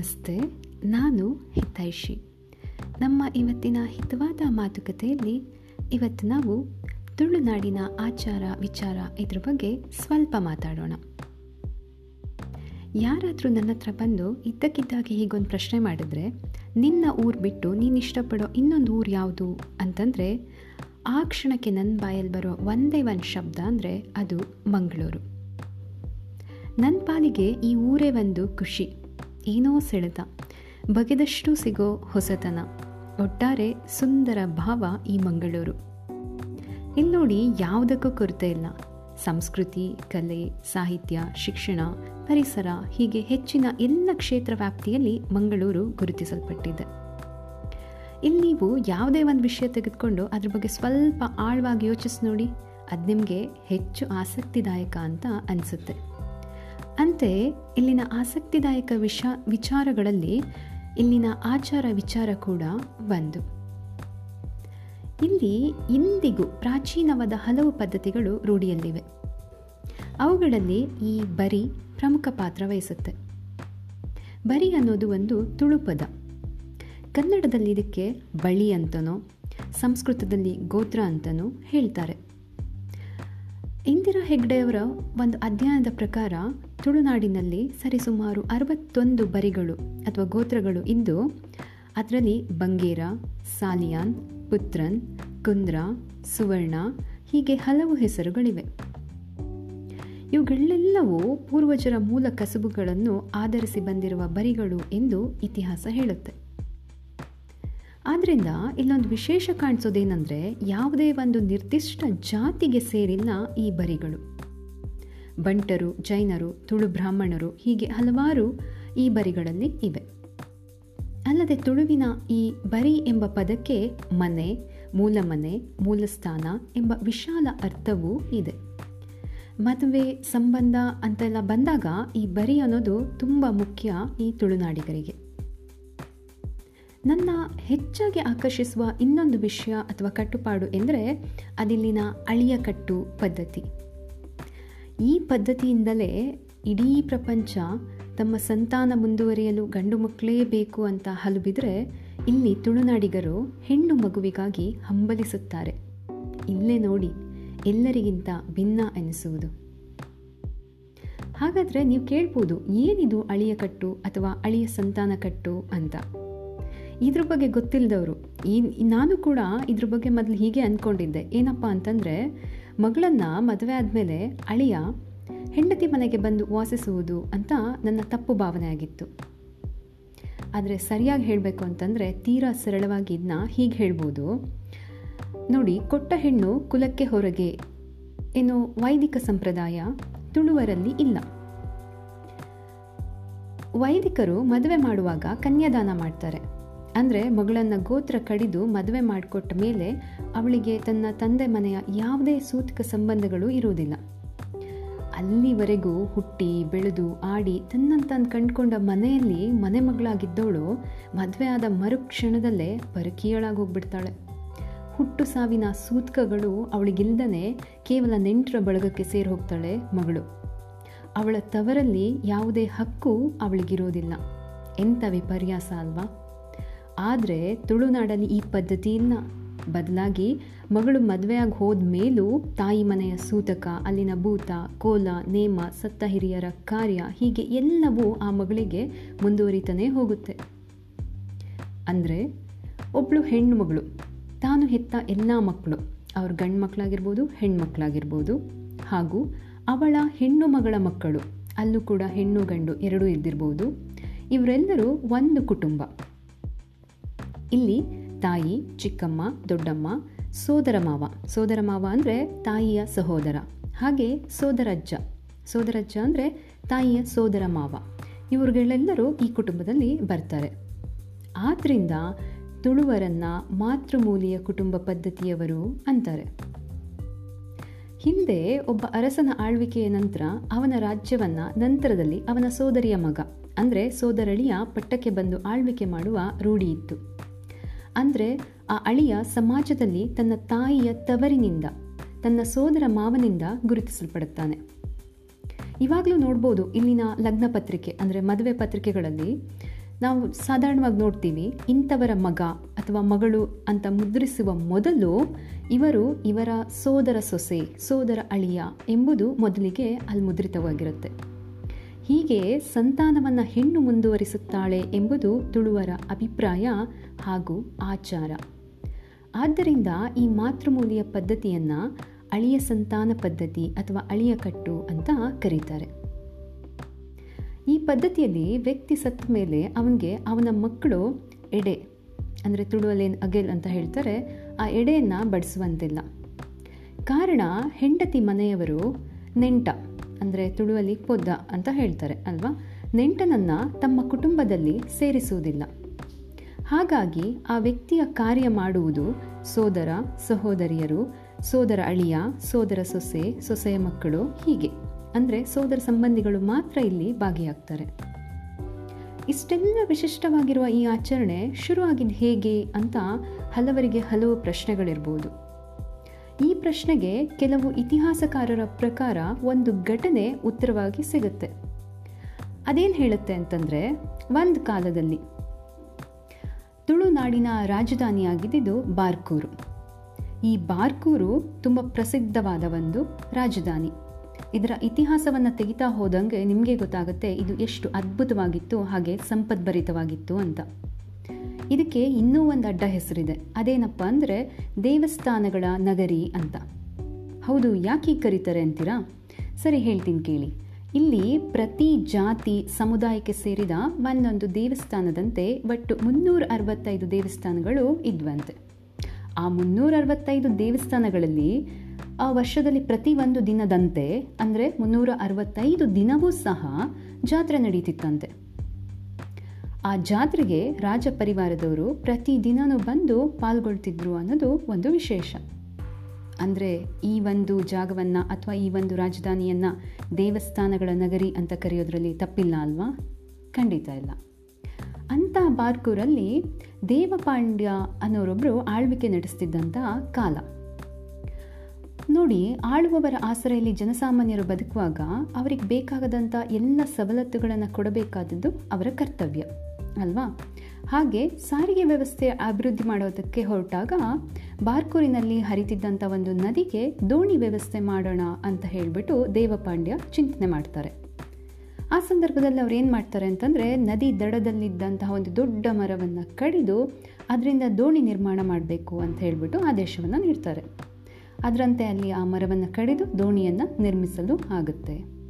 ನಮಸ್ತೆ, ನಾನು ಹಿತೈಷಿ. ನಮ್ಮ ಇವತ್ತಿನ ಹಿತವಾದ ಮಾತುಕತೆಯಲ್ಲಿ ಇವತ್ತು ನಾವು ತುಳುನಾಡಿನ ಆಚಾರ ವಿಚಾರ ಇದ್ರ ಬಗ್ಗೆ ಸ್ವಲ್ಪ ಮಾತಾಡೋಣ. ಯಾರಾದರೂ ನನ್ನ ಹತ್ರ ಬಂದು ಇದ್ದಕ್ಕಿದ್ದಾಗೆ ಹೀಗೊಂದು ಪ್ರಶ್ನೆ ಮಾಡಿದ್ರೆ, ನಿನ್ನ ಊರು ಬಿಟ್ಟು ನೀನು ಇಷ್ಟಪಡೋ ಇನ್ನೊಂದು ಊರು ಯಾವುದು ಅಂತಂದರೆ, ಆ ಕ್ಷಣಕ್ಕೆ ನನ್ನ ಬಾಯಲ್ಲಿ ಬರೋ ಒಂದೇ ಒಂದು ಶಬ್ದ ಅಂದರೆ ಅದು ಮಂಗಳೂರು. ನನ್ನ ಪಾಲಿಗೆ ಈ ಊರೇ ಒಂದು ಖುಷಿ. ಏನೋ ಸೆಳೆತ. ಬಗೆದಷ್ಟು ಸಿಗೋ ಹೊಸತನ. ಒಟ್ಟಾರೆ ಸುಂದರ ಭಾವ ಈ ಮಂಗಳೂರು. ಇಲ್ಲಿ ನೋಡಿ ಯಾವುದಕ್ಕೂ ಕೊರತೆ ಇಲ್ಲ. ಸಂಸ್ಕೃತಿ, ಕಲೆ, ಸಾಹಿತ್ಯ, ಶಿಕ್ಷಣ, ಪರಿಸರ ಹೀಗೆ ಹೆಚ್ಚಿನ ಎಲ್ಲ ಕ್ಷೇತ್ರ ವ್ಯಾಪ್ತಿಯಲ್ಲಿ ಮಂಗಳೂರು ಗುರುತಿಸಲ್ಪಟ್ಟಿದೆ. ಇಲ್ಲಿ ನೀವು ಯಾವುದೇ ಒಂದು ವಿಷಯ ತೆಗೆದುಕೊಂಡು ಅದ್ರ ಬಗ್ಗೆ ಸ್ವಲ್ಪ ಆಳವಾಗಿ ಯೋಚಿಸಿ ನೋಡಿ. ಅದು ನಿಮಗೆ ಹೆಚ್ಚು ಆಸಕ್ತಿದಾಯಕ ಅಂತ ಅನಿಸುತ್ತೆ. ಅಂತೆಯೇ ಇಲ್ಲಿನ ಆಸಕ್ತಿದಾಯಕ ವಿಷ, ವಿಚಾರಗಳಲ್ಲಿ ಇಲ್ಲಿನ ಆಚಾರ ವಿಚಾರ ಕೂಡ ಒಂದು. ಇಲ್ಲಿ ಇಂದಿಗೂ ಪ್ರಾಚೀನವಾದ ಹಲವು ಪದ್ಧತಿಗಳು ರೂಢಿಯಲ್ಲಿವೆ. ಅವುಗಳಲ್ಲಿ ಈ ಬರಿ ಪ್ರಮುಖ ಪಾತ್ರ ವಹಿಸುತ್ತೆ. ಬರಿ ಅನ್ನೋದು ಒಂದು ತುಳು ಪದ. ಕನ್ನಡದಲ್ಲಿ ಇದಕ್ಕೆ ಬಳಿ ಅಂತನೋ, ಸಂಸ್ಕೃತದಲ್ಲಿ ಗೋತ್ರ ಅಂತನೂ ಹೇಳ್ತಾರೆ. ಇಂದಿರಾ ಹೆಗ್ಡೆಯವರ ಒಂದು ಅಧ್ಯಯನದ ಪ್ರಕಾರ ತುಳುನಾಡಿನಲ್ಲಿ ಸರಿಸುಮಾರು ಅರವತ್ತೊಂದು ಬರಿಗಳು ಅಥವಾ ಗೋತ್ರಗಳು ಇದ್ದು ಅದರಲ್ಲಿ ಬಂಗೇರ, ಸಾಲಿಯಾನ್, ಪುತ್ರನ್, ಕುಂದ್ರ, ಸುವರ್ಣ ಹೀಗೆ ಹಲವು ಹೆಸರುಗಳಿವೆ. ಇವುಗಳೆಲ್ಲವೂ ಪೂರ್ವಜರ ಮೂಲ ಕಸುಬುಗಳನ್ನು ಆಧರಿಸಿ ಬಂದಿರುವ ಬರಿಗಳು ಎಂದು ಇತಿಹಾಸ ಹೇಳುತ್ತೆ. ಆದ್ದರಿಂದ ಇಲ್ಲೊಂದು ವಿಶೇಷ ಕಾಣಿಸೋದೇನೆಂದರೆ ಯಾವುದೇ ಒಂದು ನಿರ್ದಿಷ್ಟ ಜಾತಿಗೆ ಸೇರಿಲ್ಲ ಈ ಬರಿಗಳು. ಬಂಟರು, ಜೈನರು, ತುಳು ಬ್ರಾಹ್ಮಣರು ಹೀಗೆ ಹಲವಾರು ಈ ಬರಿಗಳಲ್ಲಿ ಇವೆ. ಅಲ್ಲದೆ ತುಳುವಿನ ಈ ಬರಿ ಎಂಬ ಪದಕ್ಕೆ ಮನೆ, ಮೂಲಮನೆ, ಮೂಲಸ್ಥಾನ ಎಂಬ ವಿಶಾಲ ಅರ್ಥವೂ ಇದೆ. ಮದುವೆ ಸಂಬಂಧ ಅಂತೆಲ್ಲ ಬಂದಾಗ ಈ ಬರಿ ಅನ್ನೋದು ತುಂಬ ಮುಖ್ಯ ಈ ತುಳುನಾಡಿಗರಿಗೆ. ನನ್ನ ಹೆಚ್ಚಾಗಿ ಆಕರ್ಷಿಸುವ ಇನ್ನೊಂದು ವಿಷಯ ಅಥವಾ ಕಟ್ಟುಪಾಡು ಎಂದರೆ ಅದಿಲ್ಲಿನ ಅಳಿಯ ಕಟ್ಟು ಪದ್ಧತಿ. ಈ ಪದ್ಧತಿಯಿಂದಲೇ ಇಡೀ ಪ್ರಪಂಚ ತಮ್ಮ ಸಂತಾನ ಮುಂದುವರಿಯಲು ಗಂಡು ಮಕ್ಕಳೇ ಬೇಕು ಅಂತ ಹಲುಬಿದರೆ ಇಲ್ಲಿ ತುಳುನಾಡಿಗರು ಹೆಣ್ಣು ಮಗುವಿಗಾಗಿ ಹಂಬಲಿಸುತ್ತಾರೆ. ಇಲ್ಲೇ ನೋಡಿ, ಎಲ್ಲರಿಗಿಂತ ಭಿನ್ನ ಎನಿಸುವುದು. ಹಾಗಾದರೆ ನೀವು ಕೇಳ್ಬೋದು, ಏನಿದು ಅಳಿಯ ಕಟ್ಟು ಅಥವಾ ಅಳಿಯ ಸಂತಾನ ಕಟ್ಟು ಅಂತ. ಇದ್ರ ಬಗ್ಗೆ ಗೊತ್ತಿಲ್ಲದವರು ಈ ನಾನು ಕೂಡ ಇದ್ರ ಬಗ್ಗೆ ಮೊದಲು ಹೀಗೆ ಅಂದ್ಕೊಂಡಿದ್ದೆ ಏನಪ್ಪ ಅಂತಂದರೆ, ಮಗಳನ್ನು ಮದುವೆ ಆದಮೇಲೆ ಅಳಿಯ ಹೆಂಡತಿ ಮನೆಗೆ ಬಂದು ವಾಸಿಸುವುದು ಅಂತ ನನ್ನ ತಪ್ಪು ಭಾವನೆ ಆಗಿತ್ತು. ಆದರೆ ಸರಿಯಾಗಿ ಹೇಳಬೇಕು ಅಂತಂದರೆ ತೀರಾ ಸರಳವಾಗಿ ಇದನ್ನ ಹೀಗೆ ಹೇಳ್ಬೋದು. ನೋಡಿ, ಕೊಟ್ಟ ಹೆಣ್ಣು ಕುಲಕ್ಕೆ ಹೊರಗೆ ಏನೋ ವೈದಿಕ ಸಂಪ್ರದಾಯ ತುಳುವರಲ್ಲಿ ಇಲ್ಲ. ವೈದಿಕರು ಮದುವೆ ಮಾಡುವಾಗ ಕನ್ಯಾದಾನ ಮಾಡ್ತಾರೆ. ಅಂದರೆ ಮಗಳನ್ನು ಗೋತ್ರ ಕಡಿದು ಮದುವೆ ಮಾಡಿಕೊಟ್ಟ ಮೇಲೆ ಅವಳಿಗೆ ತನ್ನ ತಂದೆ ಮನೆಯ ಯಾವುದೇ ಸೂತಕ ಸಂಬಂಧಗಳು ಇರುವುದಿಲ್ಲ. ಅಲ್ಲಿವರೆಗೂ ಹುಟ್ಟಿ, ಬೆಳೆದು, ಆಡಿ ತನ್ನಂತಾನು ಕಂಡುಕೊಂಡ ಮನೆಯಲ್ಲಿ ಮನೆ ಮಗಳಾಗಿದ್ದವಳು ಮದುವೆ ಆದ ಮರುಕ್ಷಣದಲ್ಲೇ ಪರಕೀಯಳಾಗೋಗ್ಬಿಡ್ತಾಳೆ. ಹುಟ್ಟು ಸಾವಿನ ಸೂತ್ಕಗಳು ಅವಳಿಗಿಲ್ದನೆ ಕೇವಲ ನೆಂಟರ ಬಳಗಕ್ಕೆ ಸೇರಿ ಹೋಗ್ತಾಳೆ ಮಗಳು. ಅವಳ ತವರಲ್ಲಿ ಯಾವುದೇ ಹಕ್ಕು ಅವಳಿಗಿರೋದಿಲ್ಲ. ಎಂಥ ವಿಪರ್ಯಾಸ ಅಲ್ವಾ? ಆದರೆ ತುಳುನಾಡಲ್ಲಿ ಈ ಪದ್ಧತಿ ಬದಲಾಗಿ ಮಗಳು ಮದುವೆಯಾಗಿ ಹೋದ ಮೇಲೂ ತಾಯಿ ಮನೆಯ ಸೂತಕ, ಅಲ್ಲಿನ ಭೂತ, ಕೋಲ, ನೇಮ, ಸತ್ತ ಹಿರಿಯರ ಕಾರ್ಯ ಹೀಗೆ ಎಲ್ಲವೂ ಆ ಮಗಳಿಗೆ ಮುಂದುವರಿತಾನೇ ಹೋಗುತ್ತೆ. ಅಂದರೆ ಒಬ್ಬಳು ಹೆಣ್ಣು ಮಗಳು, ತಾನು ಹೆತ್ತ ಎಲ್ಲ ಮಕ್ಕಳು, ಅವ್ರ ಗಂಡು ಮಕ್ಕಳಾಗಿರ್ಬೋದು ಹೆಣ್ಮಕ್ಳಾಗಿರ್ಬೋದು ಹಾಗೂ ಅವಳ ಹೆಣ್ಣು ಮಗಳ ಮಕ್ಕಳು, ಅಲ್ಲೂ ಕೂಡ ಹೆಣ್ಣು ಗಂಡು ಎರಡೂ ಇದ್ದಿರ್ಬೋದು, ಇವರೆಲ್ಲರೂ ಒಂದು ಕುಟುಂಬ. ಇಲ್ಲಿ ತಾಯಿ, ಚಿಕ್ಕಮ್ಮ, ದೊಡ್ಡಮ್ಮ, ಸೋದರ ಮಾವ. ಸೋದರ ಮಾವ ಅಂದರೆ ತಾಯಿಯ ಸಹೋದರ. ಹಾಗೆ ಸೋದರಜ್ಜ ಸೋದರಜ್ಜ ಅಂದರೆ ತಾಯಿಯ ಸೋದರ ಮಾವ. ಇವರುಗಳೆಲ್ಲರೂ ಈ ಕುಟುಂಬದಲ್ಲಿ ಬರ್ತಾರೆ. ಆದ್ದರಿಂದ ತುಳುವರನ್ನ ಮಾತೃಮೂಲಿಯ ಕುಟುಂಬ ಪದ್ಧತಿಯವರು ಅಂತಾರೆ. ಹಿಂದೆ ಒಬ್ಬ ಅರಸನ ಆಳ್ವಿಕೆಯ ನಂತರ ಅವನ ರಾಜ್ಯವನ್ನ ನಂತರದಲ್ಲಿ ಅವನ ಸೋದರಿಯ ಮಗ, ಅಂದರೆ ಸೋದರಳಿಯ ಪಟ್ಟಕ್ಕೆ ಬಂದು ಆಳ್ವಿಕೆ ಮಾಡುವ ರೂಢಿ ಇತ್ತು. ಅಂದರೆ ಆ ಅಳಿಯ ಸಮಾಜದಲ್ಲಿ ತನ್ನ ತಾಯಿಯ ತವರಿನಿಂದ, ತನ್ನ ಸೋದರ ಮಾವನಿಂದ ಗುರುತಿಸಲ್ಪಡುತ್ತಾನೆ. ಇವಾಗಲೂ ನೋಡ್ಬೋದು ಇಲ್ಲಿನ ಲಗ್ನ ಪತ್ರಿಕೆ, ಅಂದರೆ ಮದುವೆ ಪತ್ರಿಕೆಗಳಲ್ಲಿ ನಾವು ಸಾಧಾರಣವಾಗಿ ನೋಡ್ತೀವಿ, ಇಂಥವರ ಮಗ ಅಥವಾ ಮಗಳು ಅಂತ ಮುದ್ರಿಸುವ ಮೊದಲು ಇವರು ಇವರ ಸೋದರ ಸೊಸೆ, ಸೋದರ ಅಳಿಯ ಎಂಬುದು ಮೊದಲಿಗೆ ಅಲ್ಲಿ ಮುದ್ರಿತವಾಗಿರುತ್ತೆ ಹೀಗೆ ಸಂತಾನವನ್ನು ಹೆಣ್ಣು ಮುಂದುವರಿಸುತ್ತಾಳೆ ಎಂಬುದು ತುಳುವರ ಅಭಿಪ್ರಾಯ ಹಾಗೂ ಆಚಾರ. ಆದ್ದರಿಂದ ಈ ಮಾತೃಮೂಲಿಯ ಪದ್ಧತಿಯನ್ನು ಅಳಿಯ ಸಂತಾನ ಪದ್ಧತಿ ಅಥವಾ ಅಳಿಯ ಕಟ್ಟು ಅಂತ ಕರೀತಾರೆ. ಈ ಪದ್ಧತಿಯಲ್ಲಿ ವ್ಯಕ್ತಿ ಸತ್ತ ಮೇಲೆ ಅವನಿಗೆ ಅವನ ಮಕ್ಕಳು ಎಡೆ, ಅಂದರೆ ತುಳುವಲೇನು ಅಗೆಲ್ ಅಂತ ಹೇಳ್ತಾರೆ, ಆ ಎಡೆಯನ್ನು ಬಡಿಸುವಂತಿಲ್ಲ. ಕಾರಣ ಹೆಂಡತಿ ಮನೆಯವರು ನೆಂಟ. ಅಂದರೆ ತುಳುವಲ್ಲಿ ಪೊದ್ದ ಅಂತ ಹೇಳ್ತಾರೆ, ಅಲ್ವಾ? ನೆಂಟನನ್ನು ತಮ್ಮ ಕುಟುಂಬದಲ್ಲಿ ಸೇರಿಸುವುದಿಲ್ಲ. ಹಾಗಾಗಿ ಆ ವ್ಯಕ್ತಿಯ ಕಾರ್ಯ ಮಾಡುವುದು ಸೋದರ, ಸಹೋದರಿಯರು, ಸೋದರ ಅಳಿಯ, ಸೋದರ ಸೊಸೆ, ಸೊಸೆಯ ಮಕ್ಕಳು ಹೀಗೆ. ಅಂದರೆ ಸೋದರ ಸಂಬಂಧಿಗಳು ಮಾತ್ರ ಇಲ್ಲಿ ಭಾಗಿಯಾಗ್ತಾರೆ. ಇಷ್ಟೆಲ್ಲ ವಿಶಿಷ್ಟವಾಗಿರುವ ಈ ಆಚರಣೆ ಶುರುವಾಗಿದ್ದು ಹೇಗೆ ಅಂತ ಹಲವರಿಗೆ ಹಲವು ಪ್ರಶ್ನೆಗಳಿರ್ಬೋದು. ಈ ಪ್ರಶ್ನೆಗೆ ಕೆಲವು ಇತಿಹಾಸಕಾರರ ಪ್ರಕಾರ ಒಂದು ಘಟನೆ ಉತ್ತರವಾಗಿ ಸಿಗುತ್ತೆ. ಅದೇನು ಹೇಳುತ್ತೆ ಅಂತಂದರೆ, ಒಂದು ಕಾಲದಲ್ಲಿ ತುಳುನಾಡಿನ ರಾಜಧಾನಿಯಾಗಿದ್ದು ಬಾರ್ಕೂರು. ಈ ಬಾರ್ಕೂರು ತುಂಬ ಪ್ರಸಿದ್ಧವಾದ ಒಂದು ರಾಜಧಾನಿ. ಇದರ ಇತಿಹಾಸವನ್ನು ತೆಗಿತಾ ಹೋದಂಗೆ ನಿಮಗೆ ಗೊತ್ತಾಗುತ್ತೆ ಇದು ಎಷ್ಟು ಅದ್ಭುತವಾಗಿತ್ತು, ಹಾಗೆ ಸಂಪದ್ಭರಿತವಾಗಿತ್ತು ಅಂತ. ಇದಕ್ಕೆ ಇನ್ನೂ ಒಂದು ಅಡ್ಡ ಹೆಸರಿದೆ. ಅದೇನಪ್ಪ ಅಂದರೆ ದೇವಸ್ಥಾನಗಳ ನಗರಿ ಅಂತ. ಹೌದು, ಯಾಕೆ ಕರೀತಾರೆ ಅಂತೀರಾ? ಸರಿ, ಹೇಳ್ತೀನಿ ಕೇಳಿ. ಇಲ್ಲಿ ಪ್ರತಿ ಜಾತಿ ಸಮುದಾಯಕ್ಕೆ ಸೇರಿದ ಒಂದೊಂದು ದೇವಸ್ಥಾನದಂತೆ ಒಟ್ಟು ಮುನ್ನೂರ ಅರವತ್ತೈದು ದೇವಸ್ಥಾನಗಳು ಇದ್ವಂತೆ. ಆ ಮುನ್ನೂರ ಅರವತ್ತೈದು ದೇವಸ್ಥಾನಗಳಲ್ಲಿ ಆ ವರ್ಷದಲ್ಲಿ ಪ್ರತಿ ಒಂದು ದಿನದಂತೆ, ಅಂದರೆ ಮುನ್ನೂರ ಅರವತ್ತೈದು ದಿನವೂ ಸಹ ಜಾತ್ರೆ ನಡೀತಿತ್ತಂತೆ. ಆ ಜಾತ್ರೆಗೆ ರಾಜ ಪರಿವಾರದವರು ಪ್ರತಿ ದಿನವೂ ಬಂದು ಪಾಲ್ಗೊಳ್ತಿದ್ರು ಅನ್ನೋದು ಒಂದು ವಿಶೇಷ. ಅಂದರೆ ಈ ಒಂದು ಜಾಗವನ್ನು ಅಥವಾ ಈ ಒಂದು ರಾಜಧಾನಿಯನ್ನು ದೇವಸ್ಥಾನಗಳ ನಗರಿ ಅಂತ ಕರೆಯೋದ್ರಲ್ಲಿ ತಪ್ಪಿಲ್ಲ ಅಲ್ವಾ? ಖಂಡಿತ ಇಲ್ಲ. ಅಂಥ ಬಾರ್ಕೂರಲ್ಲಿ ದೇವಪಾಂಡ್ಯ ಅನ್ನೋರೊಬ್ಬರು ಆಳ್ವಿಕೆ ನಡೆಸ್ತಿದ್ದಂಥ ಕಾಲ. ನೋಡಿ, ಆಳುವವರ ಆಸರೆಯಲ್ಲಿ ಜನಸಾಮಾನ್ಯರು ಬದುಕುವಾಗ ಅವರಿಗೆ ಬೇಕಾಗದಂಥ ಎಲ್ಲ ಸವಲತ್ತುಗಳನ್ನು ಕೊಡಬೇಕಾದದ್ದು ಅವರ ಕರ್ತವ್ಯ. ಅಲ್ವಾ? ಹಾಗೆ ಸಾರಿಗೆ ವ್ಯವಸ್ಥೆ ಅಭಿವೃದ್ಧಿ ಮಾಡೋದಕ್ಕೆ ಹೊರಟಾಗ ಬಾರ್ಕೂರಿನಲ್ಲಿ ಹರಿತಿದ್ದಂಥ ಒಂದು ನದಿಗೆ ದೋಣಿ ವ್ಯವಸ್ಥೆ ಮಾಡೋಣ ಅಂತ ಹೇಳಿಬಿಟ್ಟು ದೇವಪಾಂಡ್ಯ ಚಿಂತನೆ ಮಾಡ್ತಾರೆ. ಆ ಸಂದರ್ಭದಲ್ಲಿ ಅವ್ರು ಏನು ಮಾಡ್ತಾರೆ ಅಂತಂದರೆ ನದಿ ದಡದಲ್ಲಿದ್ದಂತಹ ಒಂದು ದೊಡ್ಡ ಮರವನ್ನು ಕಡಿದು ಅದರಿಂದ ದೋಣಿ ನಿರ್ಮಾಣ ಮಾಡಬೇಕು ಅಂತ ಹೇಳಿಬಿಟ್ಟು ಆದೇಶವನ್ನು ನೀಡ್ತಾರೆ. ಅದರಂತೆ ಅಲ್ಲಿ ಆ ಮರವನ್ನು ಕಡಿದು ದೋಣಿಯನ್ನು ನಿರ್ಮಿಸಲು ಆಗುತ್ತೆ.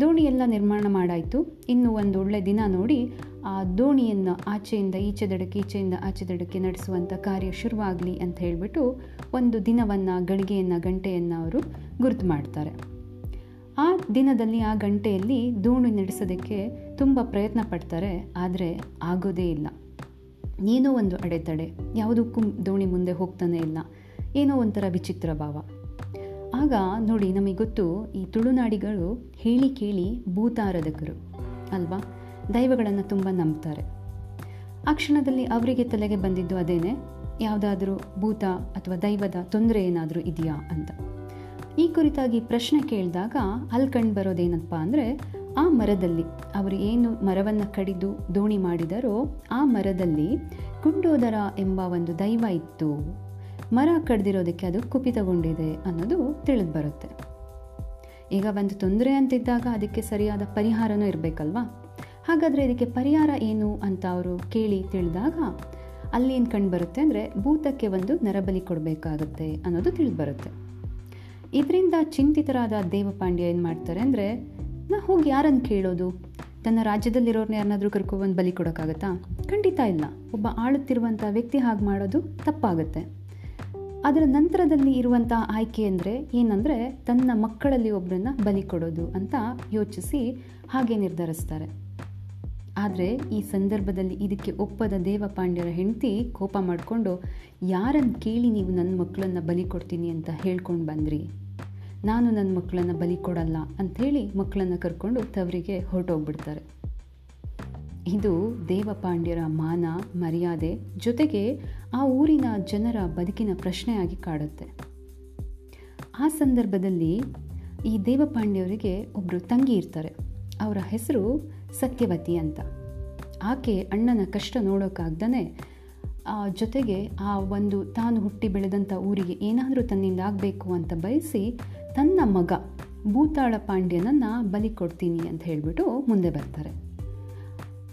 ದೋಣಿಯೆಲ್ಲ ನಿರ್ಮಾಣ ಮಾಡಾಯಿತು. ಇನ್ನು ಒಂದು ಒಳ್ಳೆ ದಿನ ನೋಡಿ ಆ ದೋಣಿಯನ್ನು ಆಚೆಯಿಂದ ಈಚೆ ದಡಕ್ಕೆ ಈಚೆಯಿಂದ ಆಚೆ ದಡಕ್ಕೆ ನಡೆಸುವಂಥ ಕಾರ್ಯ ಶುರುವಾಗಲಿ ಅಂತ ಹೇಳಿಬಿಟ್ಟು ಒಂದು ದಿನವನ್ನು, ಗಳಿಗೆಯನ್ನು, ಗಂಟೆಯನ್ನು ಅವರು ಗುರುತು ಮಾಡ್ತಾರೆ. ಆ ದಿನದಲ್ಲಿ, ಆ ಗಂಟೆಯಲ್ಲಿ ದೋಣಿ ನಡೆಸೋದಕ್ಕೆ ತುಂಬ ಪ್ರಯತ್ನ ಪಡ್ತಾರೆ, ಆದರೆ ಆಗೋದೇ ಇಲ್ಲ. ಏನೋ ಒಂದು ಅಡೆತಡೆ ಯಾವುದಕ್ಕೂ ದೋಣಿ ಮುಂದೆ ಹೋಗ್ತಾನೆ ಇಲ್ಲ. ಏನೋ ಒಂಥರ ವಿಚಿತ್ರ ಭಾವ. ಆಗ ನೋಡಿ, ನಮಗೆ ಗೊತ್ತು, ಈ ತುಳುನಾಡಿಗಳು ಹೇಳಿ ಕೇಳಿ ಭೂತಾರಾಧಕರು ಅಲ್ವಾ? ದೈವಗಳನ್ನು ತುಂಬ ನಂಬ್ತಾರೆ. ಆ ಕ್ಷಣದಲ್ಲಿ ಅವರಿಗೆ ತಲೆಗೆ ಬಂದಿದ್ದು ಅದೇನೆ? ಯಾವುದಾದ್ರೂ ಭೂತ ಅಥವಾ ದೈವದ ತೊಂದರೆ ಏನಾದರೂ ಇದೆಯಾ ಅಂತ. ಈ ಕುರಿತಾಗಿ ಪ್ರಶ್ನೆ ಕೇಳಿದಾಗ ಅಲ್ಲಿ ಕಂಡು ಬರೋದೇನಪ್ಪ ಅಂದರೆ, ಆ ಮರದಲ್ಲಿ ಅವರು ಏನು ಮರವನ್ನು ಕಡಿದು ದೋಣಿ ಮಾಡಿದರೋ ಆ ಮರದಲ್ಲಿ ಕುಂಡೋದರ ಎಂಬ ಒಂದು ದೈವ ಇತ್ತು. ಮರ ಕಡ್ದಿರೋದಕ್ಕೆ ಅದು ಕುಪಿತಗೊಂಡಿದೆ ಅನ್ನೋದು ತಿಳಿದು ಬರುತ್ತೆ ಈಗ ಒಂದು ತೊಂದರೆ ಅಂತಿದ್ದಾಗ ಅದಕ್ಕೆ ಸರಿಯಾದ ಪರಿಹಾರನೂ ಇರಬೇಕಲ್ವಾ? ಹಾಗಾದರೆ ಇದಕ್ಕೆ ಪರಿಹಾರ ಏನು ಅಂತ ಅವರು ಕೇಳಿ ತಿಳಿದಾಗ ಅಲ್ಲಿ ಏನು ಕಂಡು ಬರುತ್ತೆ ಅಂದರೆ ಭೂತಕ್ಕೆ ಒಂದು ನರಬಲಿ ಕೊಡಬೇಕಾಗುತ್ತೆ ಅನ್ನೋದು ತಿಳಿದು ಬರುತ್ತೆ. ಇದರಿಂದ ಚಿಂತಿತರಾದ ದೇವಪಾಂಡ್ಯ ಏನು ಮಾಡ್ತಾರೆ ಅಂದರೆ, ನಾ ಹೋಗಿ ಯಾರನ್ನು ಕೇಳೋದು? ತನ್ನ ರಾಜ್ಯದಲ್ಲಿರೋರ್ನ ಯಾರನ್ನಾದರೂ ಕರ್ಕೊಬಂದು ಬಲಿ ಕೊಡೋಕ್ಕಾಗತ್ತಾ? ಖಂಡಿತ ಇಲ್ಲ. ಒಬ್ಬ ಆಳುತ್ತಿರುವಂಥ ವ್ಯಕ್ತಿ ಹಾಗೆ ಮಾಡೋದು ತಪ್ಪಾಗುತ್ತೆ. ಅದರ ನಂತರದಲ್ಲಿ ಇರುವಂಥ ಆಯ್ಕೆ ಅಂದರೆ ಏನಂದರೆ, ತನ್ನ ಮಕ್ಕಳಲ್ಲಿ ಒಬ್ಬರನ್ನ ಬಲಿ ಕೊಡೋದು ಅಂತ ಯೋಚಿಸಿ ಹಾಗೆ ನಿರ್ಧರಿಸ್ತಾರೆ. ಆದರೆ ಈ ಸಂದರ್ಭದಲ್ಲಿ ಇದಕ್ಕೆ ಒಪ್ಪದ ದೇವಪಾಂಡ್ಯರ ಹೆಂಡತಿ ಕೋಪ ಮಾಡಿಕೊಂಡು ಯಾರನ್ನು ಕೇಳಿ ನೀವು ನನ್ನ ಮಕ್ಕಳನ್ನು ಬಲಿ ಕೊಡ್ತೀನಿ ಅಂತ ಹೇಳ್ಕೊಂಡು ಬಂದ್ರಿ? ನಾನು ನನ್ನ ಮಕ್ಕಳನ್ನು ಬಲಿ ಕೊಡಲ್ಲ ಅಂಥೇಳಿ ಮಕ್ಕಳನ್ನು ಕರ್ಕೊಂಡು ತವರಿಗೆ ಹೊರಟೋಗ್ಬಿಡ್ತಾರೆ. ಇದು ದೇವಪಾಂಡ್ಯರ ಮಾನ, ಮರ್ಯಾದೆ ಜೊತೆಗೆ ಆ ಊರಿನ ಜನರ ಬದುಕಿನ ಪ್ರಶ್ನೆಯಾಗಿ ಕಾಡುತ್ತೆ. ಆ ಸಂದರ್ಭದಲ್ಲಿ ಈ ದೇವಪಾಂಡ್ಯವರಿಗೆ ಒಬ್ಬರು ತಂಗಿ ಇರ್ತಾರೆ. ಅವರ ಹೆಸರು ಸತ್ಯವತಿ ಅಂತ. ಆಕೆ ಅಣ್ಣನ ಕಷ್ಟ ನೋಡೋಕ್ಕಾಗ್ದೇ ಜೊತೆಗೆ ಆ ಒಂದು ತಾನು ಹುಟ್ಟಿ ಬೆಳೆದಂಥ ಊರಿಗೆ ಏನಾದರೂ ತನ್ನಿಂದ ಆಗಬೇಕು ಅಂತ ಬಯಸಿ ತನ್ನ ಮಗ ಭೂತಾಳ ಪಾಂಡ್ಯನನ್ನು ಬಲಿ ಕೊಡ್ತೀನಿ ಅಂತ ಹೇಳಿಬಿಟ್ಟು ಮುಂದೆ ಬರ್ತಾರೆ.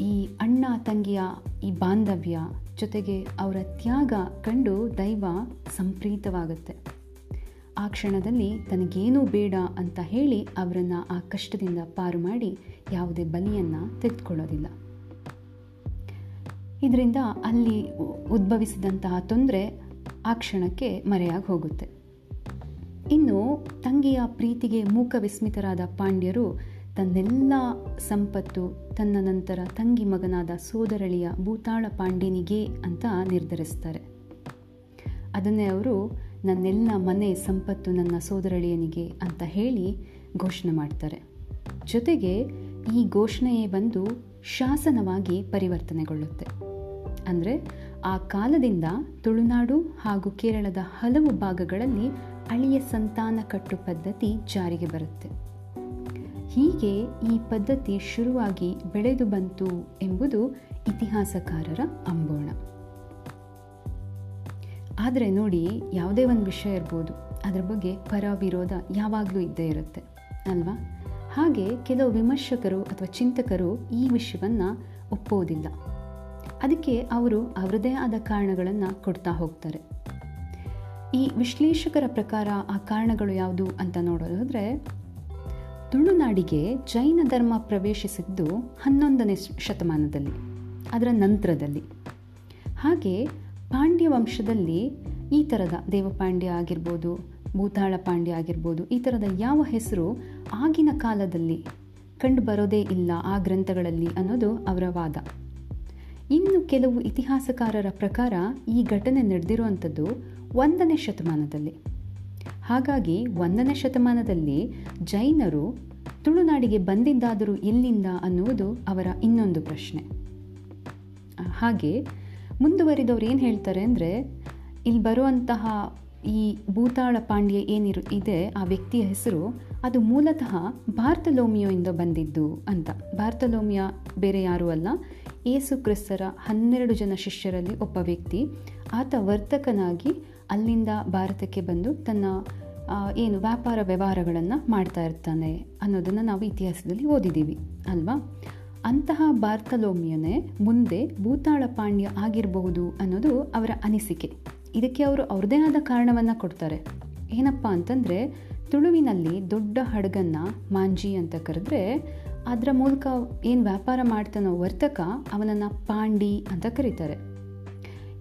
ಈ ಅಣ್ಣ ತಂಗಿಯ ಈ ಬಾಂಧವ್ಯ ಜೊತೆಗೆ ಅವರ ತ್ಯಾಗ ಕಂಡು ದೈವ ಸಂಪ್ರೀತವಾಗುತ್ತೆ. ಆ ಕ್ಷಣದಲ್ಲಿ ತನಗೇನೂ ಬೇಡ ಅಂತ ಹೇಳಿ ಅವರನ್ನು ಆ ಕಷ್ಟದಿಂದ ಪಾರು ಮಾಡಿ ಯಾವುದೇ ಬಲಿಯನ್ನು ತೆಗೆದುಕೊಳ್ಳೋದಿಲ್ಲ. ಇದರಿಂದ ಅಲ್ಲಿ ಉದ್ಭವಿಸಿದಂತಹ ತೊಂದರೆ ಆ ಕ್ಷಣಕ್ಕೆ ಮರೆಯಾಗಿ ಹೋಗುತ್ತೆ. ಇನ್ನು ತಂಗಿಯ ಪ್ರೀತಿಗೆ ಮೂಕ ವಿಸ್ಮಿತರಾದ ಪಾಂಡ್ಯರು ತನ್ನೆಲ್ಲ ಸಂಪತ್ತು, ತನ್ನ ನಂತರ ತಂಗಿ ಮಗನಾದ ಸೋದರಳಿಯ ಭೂತಾಳ ಪಾಂಡ್ಯನಿಗೆ ಅಂತ ನಿರ್ಧರಿಸ್ತಾರೆ. ಅದನ್ನೇ ಅವರು ನನ್ನೆಲ್ಲ ಮನೆ ಸಂಪತ್ತು ನನ್ನ ಸೋದರಳಿಯನಿಗೆ ಅಂತ ಹೇಳಿ ಘೋಷಣೆ ಮಾಡ್ತಾರೆ. ಜೊತೆಗೆ ಈ ಘೋಷಣೆಯೇ ಬಂದು ಶಾಸನವಾಗಿ ಪರಿವರ್ತನೆಗೊಳ್ಳುತ್ತೆ. ಅಂದರೆ ಆ ಕಾಲದಿಂದ ತುಳುನಾಡು ಹಾಗೂ ಕೇರಳದ ಹಲವು ಭಾಗಗಳಲ್ಲಿ ಅಳಿಯ ಸಂತಾನ ಕಟ್ಟು ಪದ್ಧತಿ ಜಾರಿಗೆ ಬರುತ್ತೆ. ಹೀಗೆ ಈ ಪದ್ಧತಿ ಶುರುವಾಗಿ ಬೆಳೆದು ಬಂತು ಎಂಬುದು ಇತಿಹಾಸಕಾರರ ಅಂಬೋಣ. ಆದರೆ ನೋಡಿ, ಯಾವುದೇ ಒಂದು ವಿಷಯ ಇರ್ಬೋದು, ಅದರ ಬಗ್ಗೆ ಪರ ವಿರೋಧ ಯಾವಾಗಲೂ ಇದ್ದೇ ಇರುತ್ತೆ, ಅಲ್ವಾ? ಹಾಗೆ ಕೆಲವು ವಿಮರ್ಶಕರು ಅಥವಾ ಚಿಂತಕರು ಈ ವಿಷಯವನ್ನು ಒಪ್ಪೋದಿಲ್ಲ ಅದಕ್ಕೆ ಅವರು ಅವರದೇ ಆದ ಕಾರಣಗಳನ್ನು ಕೊಡ್ತಾ ಹೋಗ್ತಾರೆ. ಈ ವಿಶ್ಲೇಷಕರ ಪ್ರಕಾರ ಆ ಕಾರಣಗಳು ಯಾವುದು ಅಂತ ನೋಡೋದಾದರೆ, ತುಳುನಾಡಿಗೆ ಜೈನ ಧರ್ಮ ಪ್ರವೇಶಿಸಿದ್ದು ಹನ್ನೊಂದನೇ ಶತಮಾನದಲ್ಲಿ, ಅದರ ನಂತರದಲ್ಲಿ. ಹಾಗೆ ಪಾಂಡ್ಯ ವಂಶದಲ್ಲಿ ಈ ಥರದ ದೇವಪಾಂಡ್ಯ ಆಗಿರ್ಬೋದು, ಭೂತಾಳ ಪಾಂಡ್ಯ ಆಗಿರ್ಬೋದು, ಈ ಥರದ ಯಾವ ಹೆಸರು ಆಗಿನ ಕಾಲದಲ್ಲಿ ಕಂಡು ಬರೋದೇ ಇಲ್ಲ ಆ ಗ್ರಂಥಗಳಲ್ಲಿ ಅನ್ನೋದು ಅವರ ವಾದ. ಇನ್ನು ಕೆಲವು ಇತಿಹಾಸಕಾರರ ಪ್ರಕಾರ ಈ ಘಟನೆ ನಡೆದಿರುವಂಥದ್ದು ಒಂದನೇ ಶತಮಾನದಲ್ಲಿ. ಹಾಗಾಗಿ ಒಂದನೇ ಶತಮಾನದಲ್ಲಿ ಜೈನರು ತುಳುನಾಡಿಗೆ ಬಂದಿದ್ದಾದರೂ ಎಲ್ಲಿಂದ ಅನ್ನುವುದು ಅವರ ಇನ್ನೊಂದು ಪ್ರಶ್ನೆ. ಹಾಗೆ ಮುಂದುವರಿದವರು ಏನು ಹೇಳ್ತಾರೆ ಅಂದರೆ, ಇಲ್ಲಿ ಬರುವಂತಹ ಈ ಭೂತಾಳ ಪಾಂಡ್ಯ ಏನಿರು, ಇದೆ, ಆ ವ್ಯಕ್ತಿಯ ಹೆಸರು, ಅದು ಮೂಲತಃ ಭಾರತಲೋಮಿಯೋಯಿಂದ ಬಂದಿದ್ದು ಅಂತ. ಭಾರತಲೋಮಿಯ ಬೇರೆ ಯಾರೂ ಅಲ್ಲ. ಏಸು ಕ್ರಿಸ್ತರ ಹನ್ನೆರಡು ಜನ ಶಿಷ್ಯರಲ್ಲಿ ಒಬ್ಬ ವ್ಯಕ್ತಿ. ಆತ ವರ್ತಕನಾಗಿ ಅಲ್ಲಿಂದ ಭಾರತಕ್ಕೆ ಬಂದು ತನ್ನ ಏನು ವ್ಯಾಪಾರ ವ್ಯವಹಾರಗಳನ್ನು ಮಾಡ್ತಾ ಇರ್ತಾನೆ ಅನ್ನೋದನ್ನು ನಾವು ಇತಿಹಾಸದಲ್ಲಿ ಓದಿದ್ದೀವಿ, ಅಲ್ವಾ? ಅಂತಹ ಬಾರ್ತಲೋಮಿಯನೇ ಮುಂದೆ ಭೂತಾಳ ಪಾಂಡ್ಯ ಆಗಿರಬಹುದು ಅನ್ನೋದು ಅವರ ಅನಿಸಿಕೆ. ಇದಕ್ಕೆ ಅವರು ಅವ್ರದೇ ಆದ ಕಾರಣವನ್ನು ಕೊಡ್ತಾರೆ. ಏನಪ್ಪ ಅಂತಂದರೆ, ತುಳುವಿನಲ್ಲಿ ದೊಡ್ಡ ಹಡಗನ್ನ ಮಾಂಜಿ ಅಂತ ಕರೆದ್ರೆ, ಅದರ ಮೂಲಕ ಏನು ವ್ಯಾಪಾರ ಮಾಡ್ತಾನೋ ವರ್ತಕ ಅವನನ್ನು ಪಾಂಡಿ ಅಂತ ಕರೀತಾರೆ.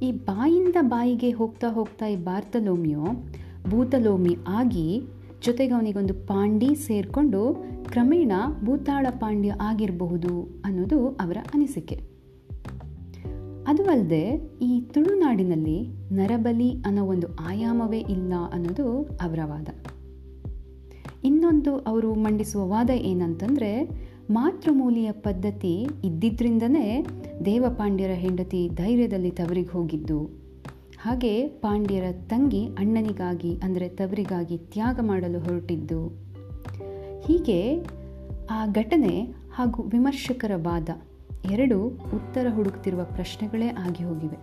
ಈ ಬಾಯಿಂದ ಬಾಯಿಗೆ ಹೋಗ್ತಾ ಹೋಗ್ತಾ ಈ ಬಾರ್ತಲೋಮಿಯೋ ಭೂತಲೋಮಿ ಆಗಿ ಜೊತೆಗೆ ಅವನಿಗೊಂದು ಪಾಂಡಿ ಸೇರಿಕೊಂಡು ಕ್ರಮೇಣ ಭೂತಾಳ ಪಾಂಡ್ಯ ಆಗಿರಬಹುದು ಅನ್ನೋದು ಅವರ ಅನಿಸಿಕೆ. ಅದು ಅಲ್ಲದೆ ಈ ತುಳುನಾಡಿನಲ್ಲಿ ನರಬಲಿ ಅನ್ನೋ ಒಂದು ಆಯಾಮವೇ ಇಲ್ಲ ಅನ್ನೋದು ಅವರ ವಾದ. ಇನ್ನೊಂದು ಅವರು ಮಂಡಿಸುವ ವಾದ ಏನಂತಂದರೆ, ಮಾತೃಮೂಲಿಯ ಪದ್ಧತಿ ಇದ್ದಿದ್ರಿಂದನೇ ದೇವಪಾಂಡ್ಯರ ಹೆಂಡತಿ ಧೈರ್ಯದಲ್ಲಿ ತವರಿಗೆ ಹೋಗಿದ್ದು, ಹಾಗೆ ಪಾಂಡ್ಯರ ತಂಗಿ ಅಣ್ಣನಿಗಾಗಿ ಅಂದರೆ ತವರಿಗಾಗಿ ತ್ಯಾಗ ಮಾಡಲು ಹೊರಟಿದ್ದು ಹೀಗೆ ಆ ಘಟನೆ ಹಾಗೂ ವಿಮರ್ಶಕರ ವಾದ ಎರಡು ಉತ್ತರ ಹುಡುಕ್ತಿರುವ ಪ್ರಶ್ನೆಗಳೇ ಆಗಿ ಹೋಗಿವೆ.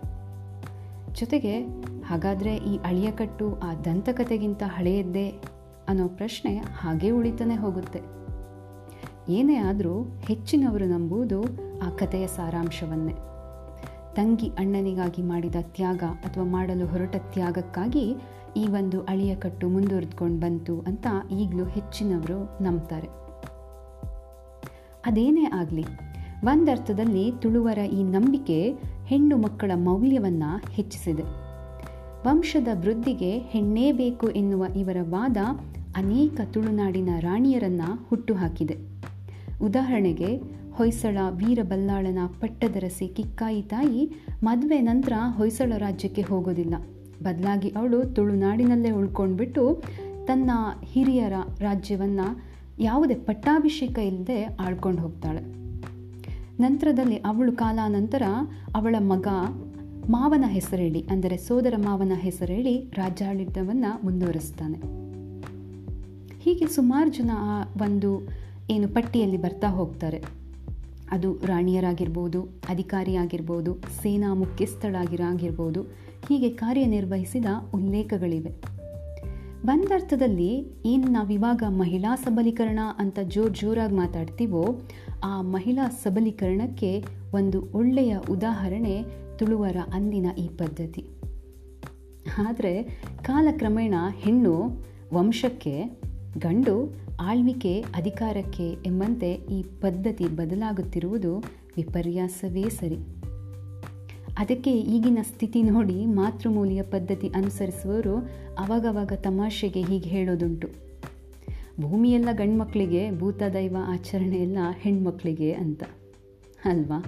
ಜೊತೆಗೆ ಹಾಗಾದರೆ ಈ ಅಳಿಯಕಟ್ಟು ಆ ದಂತಕತೆಗಿಂತ ಹಳೆಯದ್ದೇ ಅನ್ನೋ ಪ್ರಶ್ನೆ ಹಾಗೇ ಉಳಿತಾನೆ ಹೋಗುತ್ತೆ. ಏನೇ ಆದರೂ ಹೆಚ್ಚಿನವರು ನಂಬುವುದು ಆ ಕಥೆಯ ಸಾರಾಂಶವನ್ನೇ. ತಂಗಿ ಅಣ್ಣನಿಗಾಗಿ ಮಾಡಿದ ತ್ಯಾಗ ಅಥವಾ ಮಾಡಲು ಹೊರಟ ತ್ಯಾಗಕ್ಕಾಗಿ ಈ ಒಂದು ಅಳಿಯಕಟ್ಟು ಮುಂದುವರೆದುಕೊಂಡು ಬಂತು ಅಂತ ಈಗಲೂ ಹೆಚ್ಚಿನವರು ನಂಬ್ತಾರೆ. ಅದೇನೇ ಆಗಲಿ, ಒಂದರ್ಥದಲ್ಲಿ ತುಳುವರ ಈ ನಂಬಿಕೆ ಹೆಣ್ಣು ಮಕ್ಕಳ ಮೌಲ್ಯವನ್ನು ಹೆಚ್ಚಿಸಿದೆ. ವಂಶದ ವೃದ್ಧಿಗೆ ಹೆಣ್ಣೇ ಬೇಕು ಎನ್ನುವ ಇವರ ವಾದ ಅನೇಕ ತುಳುನಾಡಿನ ರಾಣಿಯರನ್ನು ಹುಟ್ಟುಹಾಕಿದೆ. ಉದಾಹರಣೆಗೆ, ಹೊಯ್ಸಳ ವೀರಬಲ್ಲಾಳನ ಪಟ್ಟದರಸಿ ಕಿಕ್ಕಾಯಿ ತಾಯಿ ಮದುವೆ ನಂತರ ಹೊಯ್ಸಳ ರಾಜ್ಯಕ್ಕೆ ಹೋಗೋದಿಲ್ಲ. ಬದಲಾಗಿ ಅವಳು ತುಳುನಾಡಿನಲ್ಲೇ ಉಳ್ಕೊಂಡ್ಬಿಟ್ಟು ತನ್ನ ಹಿರಿಯರ ರಾಜ್ಯವನ್ನು ಯಾವುದೇ ಪಟ್ಟಾಭಿಷೇಕ ಇಲ್ಲದೆ ಆಳ್ಕೊಂಡು ಹೋಗ್ತಾಳೆ. ನಂತರದಲ್ಲಿ ಅವಳು ಕಾಲಾನಂತರ ಅವಳ ಮಗ ಮಾವನ ಹೆಸರೇಳಿ, ಅಂದರೆ ಸೋದರ ಮಾವನ ಹೆಸರೇಳಿ ರಾಜ್ಯಾಡಳಿತವನ್ನು ಮುಂದುವರಿಸ್ತಾನೆ. ಹೀಗೆ ಸುಮಾರು ಜನ ಆ ಒಂದು ಏನು ಪಟ್ಟಿಯಲ್ಲಿ ಬರ್ತಾ ಹೋಗ್ತಾರೆ. ಅದು ರಾಣಿಯರಾಗಿರ್ಬೋದು, ಅಧಿಕಾರಿಯಾಗಿರ್ಬೋದು, ಸೇನಾ ಮುಖ್ಯಸ್ಥಳಾಗಿರಾಗಿರ್ಬೋದು ಹೀಗೆ ಕಾರ್ಯನಿರ್ವಹಿಸಿದ ಉಲ್ಲೇಖಗಳಿವೆ. ಒಂದರ್ಥದಲ್ಲಿ ಏನು ನಾವಿವಾಗ ಮಹಿಳಾ ಸಬಲೀಕರಣ ಅಂತ ಜೋರು ಜೋರಾಗಿ ಮಾತಾಡ್ತೀವೋ, ಆ ಮಹಿಳಾ ಸಬಲೀಕರಣಕ್ಕೆ ಒಂದು ಒಳ್ಳೆಯ ಉದಾಹರಣೆ ತುಳುವರ ಅಂದಿನ ಈ ಪದ್ಧತಿ. ಆದರೆ ಕಾಲಕ್ರಮೇಣ ಹೆಣ್ಣು ವಂಶಕ್ಕೆ, ಗಂಡು ಆಳ್ವಿಕೆ ಅಧಿಕಾರಕ್ಕೆ ಎಂಬಂತೆ ಈ ಪದ್ಧತಿ ಬದಲಾಗುತ್ತಿರುವುದು ವಿಪರ್ಯಾಸವೇ ಸರಿ. ಅದಕ್ಕೆ ಈಗಿನ ಸ್ಥಿತಿ ನೋಡಿ ಮಾತೃಮೂಲಿಯ ಪದ್ಧತಿ ಅನುಸರಿಸುವವರು ಅವಾಗವಾಗ ತಮಾಷೆಗೆ ಹೀಗೆ ಹೇಳೋದುಂಟು. ಭೂಮಿಯೆಲ್ಲ ಗಂಡ್ಮಕ್ಳಿಗೆ, ಭೂತದೈವ ಆಚರಣೆ ಎಲ್ಲ ಹೆಣ್ಮಕ್ಳಿಗೆ ಅಂತ. ಅಲ್ವಾ?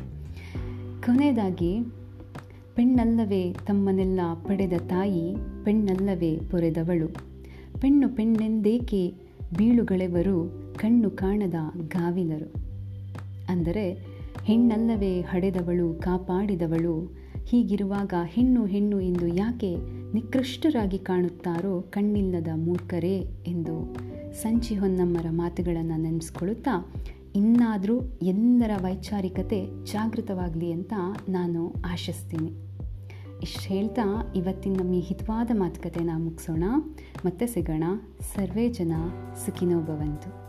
ಕೊನೆಯದಾಗಿ, ಪೆಣ್ಣಲ್ಲವೇ ತಮ್ಮನೆಲ್ಲ ಪಡೆದ ತಾಯಿ, ಪೆಣ್ಣಲ್ಲವೇ ಪೊರೆದವಳು. ಪೆಣ್ಣು ಪೆಣ್ಣೆಂದೇಕೆ ಬೀಳುಗಳೆವರು ಕಣ್ಣು ಕಾಣದ ಗಾವಿನರು ಅಂದರೆ ಹೆಣ್ಣಲ್ಲವೇ ಹಡೆದವಳು, ಕಾಪಾಡಿದವಳು. ಹೀಗಿರುವಾಗ ಹೆಣ್ಣು ಹೆಣ್ಣು ಎಂದು ಯಾಕೆ ನಿಕೃಷ್ಟರಾಗಿ ಕಾಣುತ್ತಾರೋ ಕಣ್ಣಿಲ್ಲದ ಮೂರ್ಖರೇ ಎಂದು ಸಂಚಿ ಹೊನ್ನಮ್ಮರ ಮಾತುಗಳನ್ನು ನೆನೆಸ್ಕೊಳ್ಳುತ್ತಾ, ಇನ್ನಾದರೂ ಎಲ್ಲರ ವೈಚಾರಿಕತೆ ಜಾಗೃತವಾಗಲಿ ಅಂತ ನಾನು ಆಶಿಸ್ತೀನಿ. ಇಷ್ಟು ಹೇಳ್ತಾ ಇವತ್ತಿನ ನಮ್ಮ ಈ ಹಿತವಾದ ಮಾತುಕತೆನ ಮುಗಿಸೋಣ. ಮತ್ತೆ ಸಿಗೋಣ. ಸರ್ವೇ ಜನ ಸುಖಿನೋ ಭವಂತು.